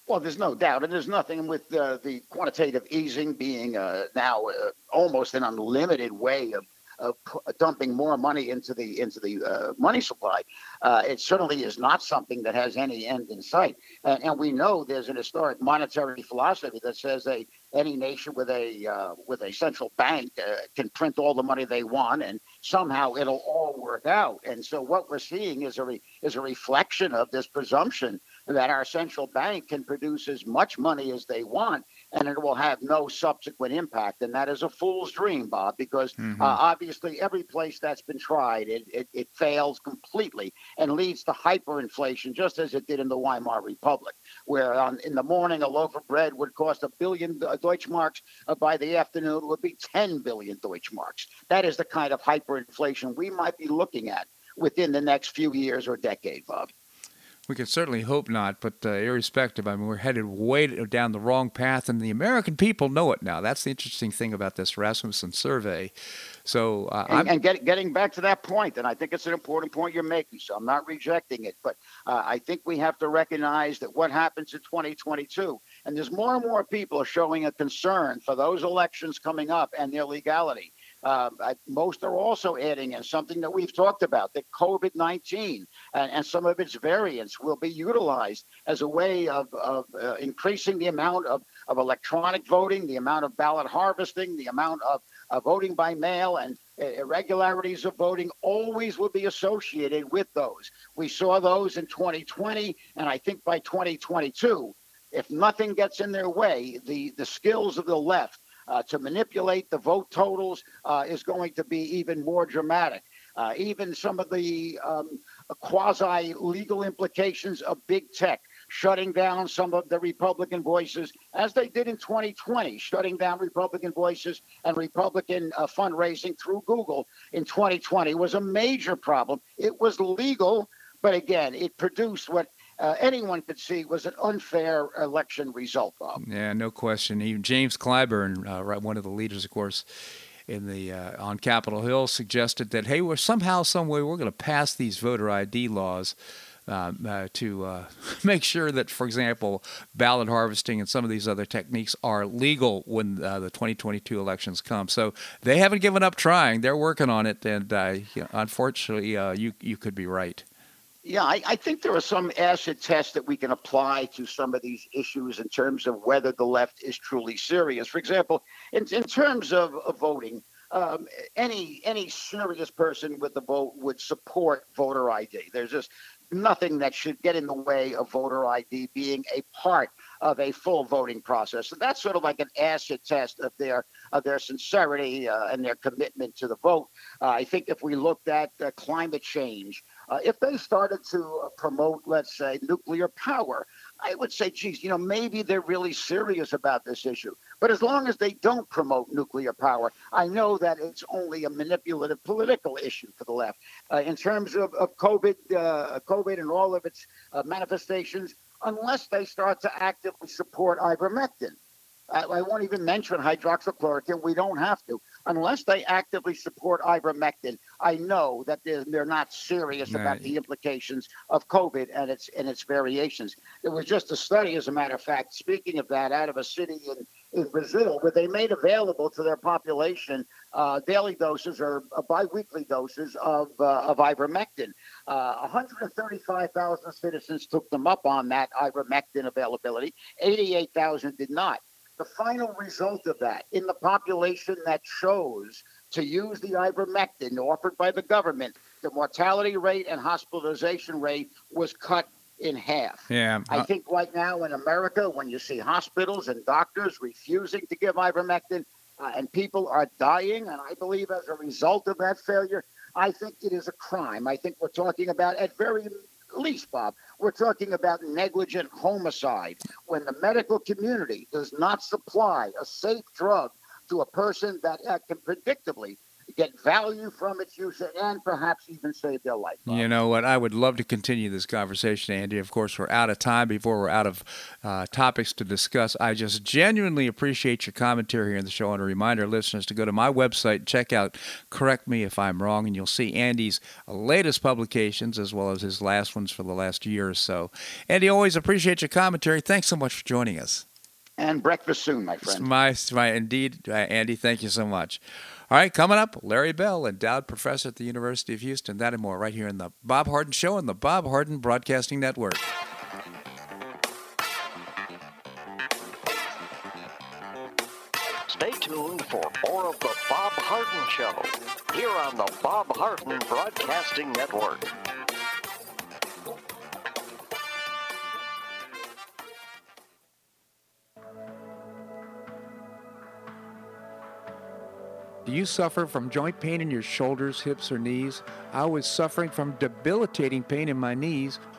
Well, there's no doubt, and there's nothing with uh, the quantitative easing being now almost an unlimited way of uh, dumping more money into the into the uh, money supply. Uh, it certainly is not something that has any end in sight. And, and, we know there's an historic monetary philosophy that says a any nation with a uh, with a central bank uh, can print all the money they want, and somehow it'll all work out. And so what we're seeing is a re- is a reflection of this presumption that our central bank can produce as much money as they want and it will have no subsequent impact. And that is a fool's dream, Bob, because mm-hmm. uh, obviously every place that's been tried, it, it, it, fails completely and leads to hyperinflation, just as it did in the Weimar Republic, where on, in the morning a loaf of bread would cost a billion Deutschmarks, uh, by the afternoon it would be 10 billion Deutschmarks. That is the kind of hyperinflation we might be looking at within the next few years or decade, Bob. We can certainly hope not, but uh, irrespective, I mean, we're headed way down the wrong path, and the American people know it now. That's the interesting thing about this Rasmussen survey. So, uh, and, and get, getting back to that point, and I think it's an important point you're making. So I'm not rejecting it, but uh, I think we have to recognize that what happens in 2022, and there's more and more people showing a concern for those elections coming up and their legality. Uh, most are also adding in something that we've talked about that COVID 19 and, and, some of its variants will be utilized as a way of, of uh, increasing the amount of, of electronic voting, the amount of ballot harvesting, the amount of, of voting by mail, and uh, irregularities of voting always will be associated with those. We saw those in 2020, and I think by 2022, if nothing gets in their way, the, the skills of the left uh, to manipulate the vote totals uh, is going to be even more dramatic. Uh, even some of the um, quasi legal implications of big tech shutting down some of the Republican voices, as they did in 2020, shutting down Republican voices and Republican uh, fundraising through Google in 2020 was a major problem. It was legal, but again, it produced what uh, anyone could see was an unfair election result, Bob. Yeah, no question. Even James Clyburn, uh, one of the leaders, of course, in the uh, on Capitol Hill, suggested that hey, we're somehow, some way, we're going to pass these voter ID laws. Um, uh, to uh, make sure that, for example, ballot harvesting and some of these other techniques are legal when uh, the 2022 elections come. So they haven't given up trying; they're working on it, and you know, unfortunately, you you could be right. Yeah, I, I, think there are some acid tests that we can apply to some of these issues in terms of whether the left is truly serious. For example, in, in terms of, of voting, um, any any serious person with the vote would support voter ID. There's just nothing that should get in the way of voter ID being a part of a full voting process. So that's sort of like an acid test of their of their sincerity uh, and their commitment to the vote. Uh, I think if we looked at uh, climate change uh, if they started to uh, promote, let's say, nuclear power, I would say, geez, you know, maybe they're really serious about this issue. But as long as they don't promote nuclear power, I know that it's only a manipulative political issue for the left. Uh, in terms of, of COVID, uh, COVID and all of its uh, manifestations, unless they start to actively support ivermectin. I, I won't even mention hydroxychloroquine. We don't have to unless they actively support ivermectin, I know that they're, they're not serious right. about the implications of COVID and its and its variations. There was just a study, as a matter of fact, speaking of that, out of a city in, in Brazil, where they made available to their population uh, daily doses or uh, biweekly doses of uh, of ivermectin. Uh, 135,000 citizens took them up on that ivermectin availability. 88,000 did not the final result of that in the population that chose to use the ivermectin offered by the government, the mortality rate and hospitalization rate was cut in half. Yeah. I think right now in America, when you see hospitals and doctors refusing to give ivermectin uh, and people are dying, and I believe as a result of that failure, I think it is a crime. I think we're talking about, at very least, Bob, we're talking about negligent homicide when the medical community does not supply a safe drug to a person that uh, can predictably get value from its use and perhaps even save their life. You know what? I would love to continue this conversation, Andy. Of course, we're out of time before we're out of uh, topics to discuss. I just genuinely appreciate your commentary here in the show. And a reminder, listeners, to go to my website, check out Correct Me If I'm Wrong, and you'll see Andy's latest publications as well as his last ones for the last year or so. Andy, always appreciate your commentary. Thanks so much for joining us. And breakfast soon, my friend. My, my indeed, uh, Andy. Thank you so much. All right, coming up, Larry Bell, endowed professor at the University of Houston. That and more right here in the Bob Harden Show on the Bob Harden Broadcasting Network. Stay tuned for more of the Bob Harden Show here on the Bob Harden Broadcasting Network. Do you suffer from joint pain in your shoulders, hips, or knees? I was suffering from debilitating pain in my knees.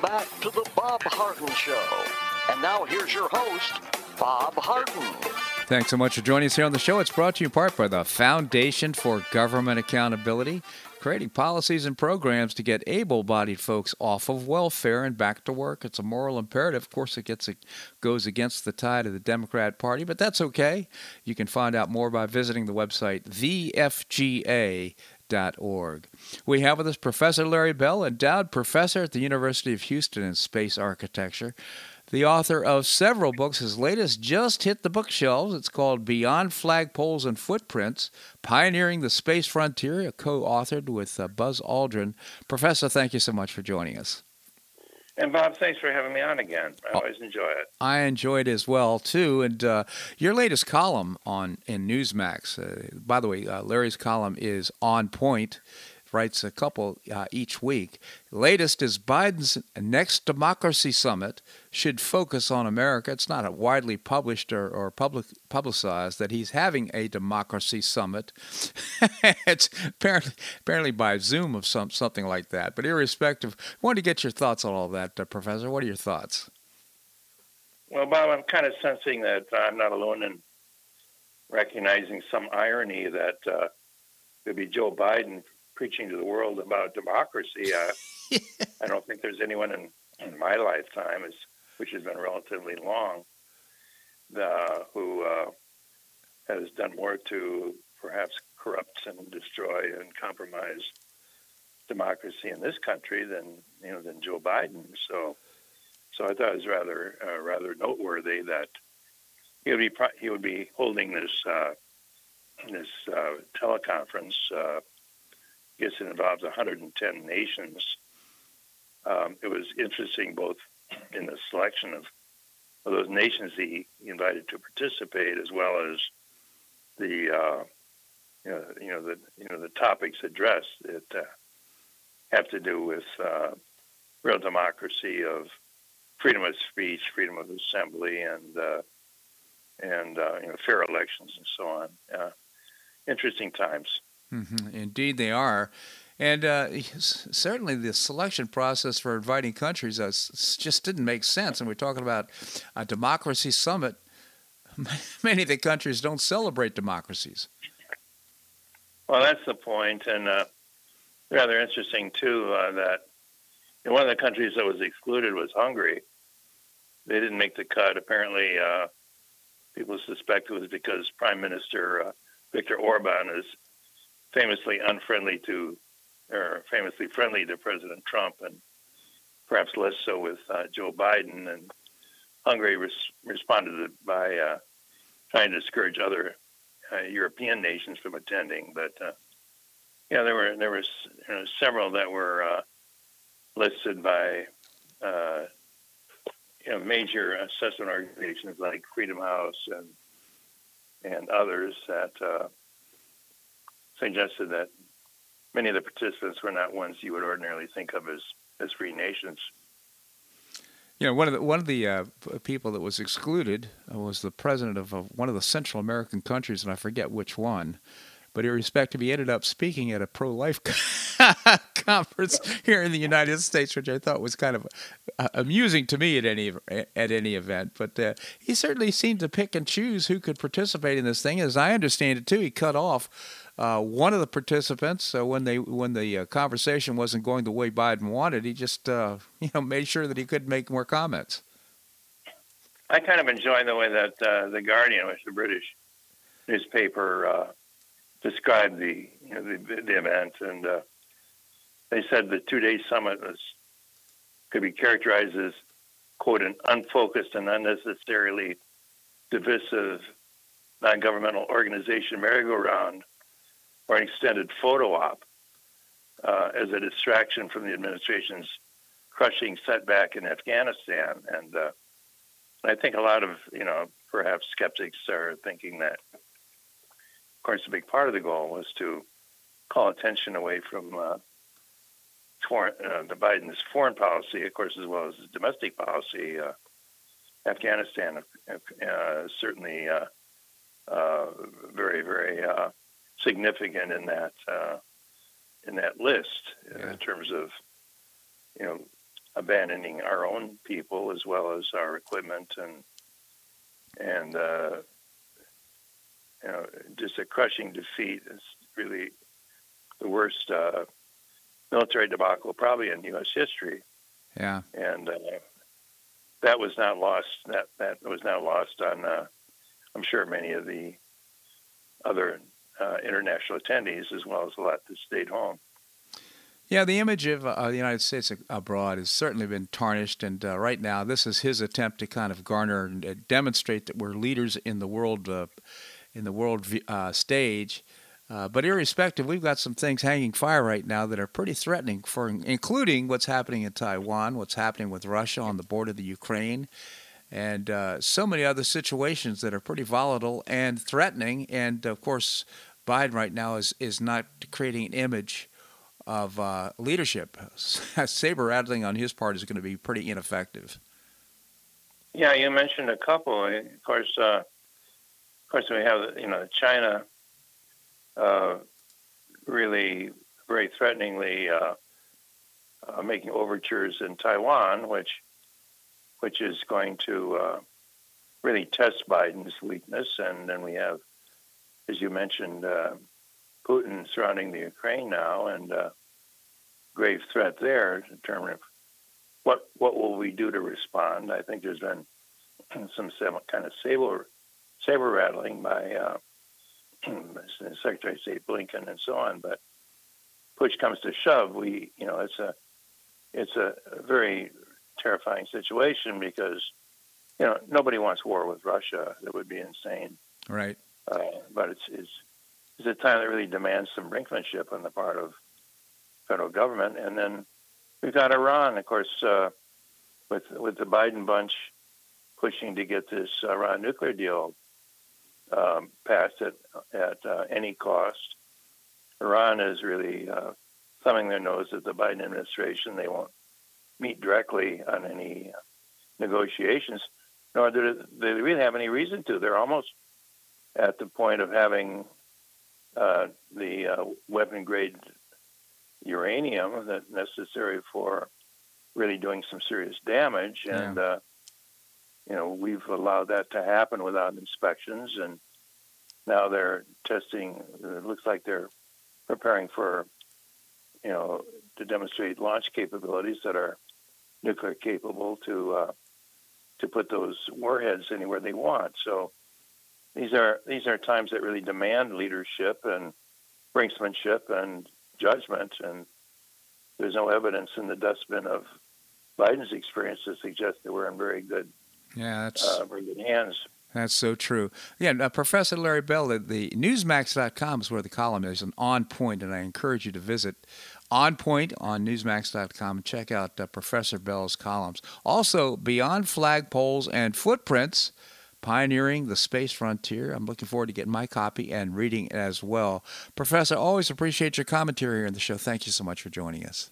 Welcome back to the Bob Harden Show. And now here's your host, Bob Harden. Thanks so much for joining us here on the show. It's brought to you in part by the Foundation for Government Accountability, creating policies and programs to get able-bodied folks off of welfare and back to work. It's a moral imperative. Of course, it gets it goes against the tide of the Democrat Party, but that's okay. You can find out more by visiting the website thefga Org. We have with us Professor Larry Bell, endowed professor at the University of Houston in space architecture, the author of several books. His latest just hit the bookshelves. It's called Beyond Flagpoles and Footprints Pioneering the Space Frontier, co authored with uh, Buzz Aldrin. Professor, thank you so much for joining us. And Bob, thanks for having me on again. I always enjoy it. I enjoyed it as well too. And uh, your latest column on in Newsmax, uh, by the way, uh, Larry's column is on point. Writes a couple uh, each week. Latest is Biden's next democracy summit should focus on America. It's not widely published or, or public publicized that he's having a democracy summit. it's apparently apparently by Zoom of some something like that. But irrespective, I wanted to get your thoughts on all that, uh, Professor. What are your thoughts? Well, Bob, I'm kind of sensing that I'm not alone in recognizing some irony that uh, could be Joe Biden preaching to the world about democracy. Uh, I don't think there's anyone in, in my lifetime, is, which has been relatively long, uh, who uh, has done more to perhaps corrupt and destroy and compromise democracy in this country than you know than Joe Biden. So, so I thought it was rather uh, rather noteworthy that he would be he would be holding this uh, this uh, teleconference guess it involves 110 nations. Um, it was interesting both in the selection of, of those nations he invited to participate, as well as the uh, you know, you know the you know the topics addressed that uh, have to do with uh, real democracy of freedom of speech, freedom of assembly, and uh, and uh, you know fair elections and so on. Uh, interesting times. Mm-hmm. Indeed, they are. And uh, certainly the selection process for inviting countries uh, just didn't make sense. And we're talking about a democracy summit. Many of the countries don't celebrate democracies. Well, that's the point. And uh, rather interesting, too, uh, that one of the countries that was excluded was Hungary. They didn't make the cut. Apparently, uh, people suspect it was because Prime Minister uh, Viktor Orban is famously unfriendly to, or famously friendly to President Trump, and perhaps less so with uh, Joe Biden. And Hungary res- responded by uh, trying to discourage other uh, European nations from attending. But uh, yeah, there were there was you know, several that were uh, listed by uh, you know major assessment organizations like Freedom House and and others that suggested that many of the participants were not ones you would ordinarily think of as, as free nations. You know, one of the one of the uh, people that was excluded was the president of uh, one of the Central American countries, and I forget which one. But irrespective, he ended up speaking at a pro-life conference here in the United States, which I thought was kind of uh, amusing to me at any at any event. But uh, he certainly seemed to pick and choose who could participate in this thing. As I understand it, too, he cut off uh, one of the participants, uh, when they when the uh, conversation wasn't going the way Biden wanted, he just uh, you know made sure that he could make more comments. I kind of enjoy the way that uh, the Guardian, which is a British newspaper, uh, described the you know the, the event, and they said the two-day summit was could be characterized as quote an unfocused and unnecessarily divisive non-governmental organization merry-go-round or an extended photo op uh, as a distraction from the administration's crushing setback in Afghanistan. And uh, I think a lot of, you know, perhaps skeptics are thinking that, of course, a big part of the goal was to call attention away from uh, foreign, uh, the Biden's foreign policy, of course, as well as his domestic policy. Uh, Afghanistan, uh, certainly very, very significant in that uh, in that list yeah. in terms of you know abandoning our own people as well as our equipment and and uh, you know just a crushing defeat is really the worst uh, military debacle probably in U.S. history. Yeah, and uh, that was not lost. That that was not lost on. Uh, I'm sure many of the other uh, international attendees as well as a lot that stayed home. Yeah, the image of uh, the United States abroad has certainly been tarnished, and uh, right now this is his attempt to kind of garner and uh, demonstrate that we're leaders in the world, uh, in the world uh, stage. but irrespective, we've got some things hanging fire right now that are pretty threatening, for including what's happening in Taiwan, what's happening with Russia on the border of the Ukraine, and so many other situations that are pretty volatile and threatening. And of course, Biden right now is is not creating an image of uh, leadership. Saber rattling on his part is going to be pretty ineffective. Yeah, you mentioned a couple. Of course, uh, of course, we have you know China uh, really very threateningly uh, uh, making overtures in Taiwan, which which is going to uh, really test Biden's weakness. And then we have as you mentioned, uh, Putin surrounding the Ukraine now, and uh, grave threat there in terms of what what will we do to respond. I think there's been some kind of saber saber rattling by uh, Secretary of State Blinken and so on, but push comes to shove, we you know it's a it's a very terrifying situation because you know nobody wants war with Russia. That would be insane. Right. Uh, but it's, it's, it's a time that really demands some brinkmanship on the part of federal government. And then we've got Iran, of course, uh, with with the Biden bunch pushing to get this Iran nuclear deal um, passed at at uh, any cost. Iran is really uh, thumbing their nose at the Biden administration. They won't meet directly on any negotiations, nor do they really have any reason to. They're almost at the point of having uh, the uh, weapon grade uranium that's necessary for really doing some serious damage. And, Yeah. uh, you know, we've allowed that to happen without inspections. And now they're testing, it looks like they're preparing for, you know, to demonstrate launch capabilities that are nuclear capable to uh, to put those warheads anywhere they want. So these are these are times that really demand leadership and brinksmanship and judgment. And there's no evidence in the dustbin of Biden's experience to suggest that we're in very good Yeah, that's uh, very good hands. That's so true. Yeah, uh, Professor Larry Bell, the, the Newsmax.com is where the column is, and On Point, and I encourage you to visit On Point on Newsmax.com and check out uh, Professor Bell's columns. Also, Beyond Flagpoles and Footprints, Pioneering the Space Frontier. I'm looking forward to getting my copy and reading it as well. Professor, always appreciate your commentary here in the show. Thank you so much for joining us.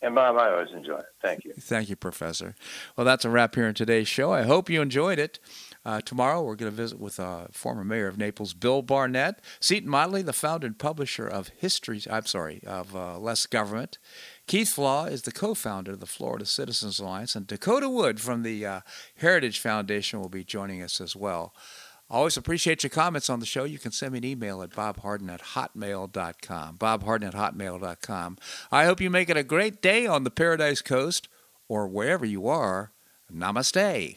And Bob, I always enjoy it. Thank you. Thank you, Professor. Well, that's a wrap here in today's show. I hope you enjoyed it. Uh, tomorrow, we're going to visit with uh, former mayor of Naples, Bill Barnett, Seton Motley, the founder and publisher of History. I'm sorry, of uh, Less Government. Keith Flaugh is the co-founder of the Florida Citizens Alliance, and Dakota Wood from the uh, Heritage Foundation will be joining us as well. Always appreciate your comments on the show. You can send me an email at bobharden at hotmail.com. Bobharden at hotmail.com. I hope you make it a great day on the Paradise Coast or wherever you are. Namaste.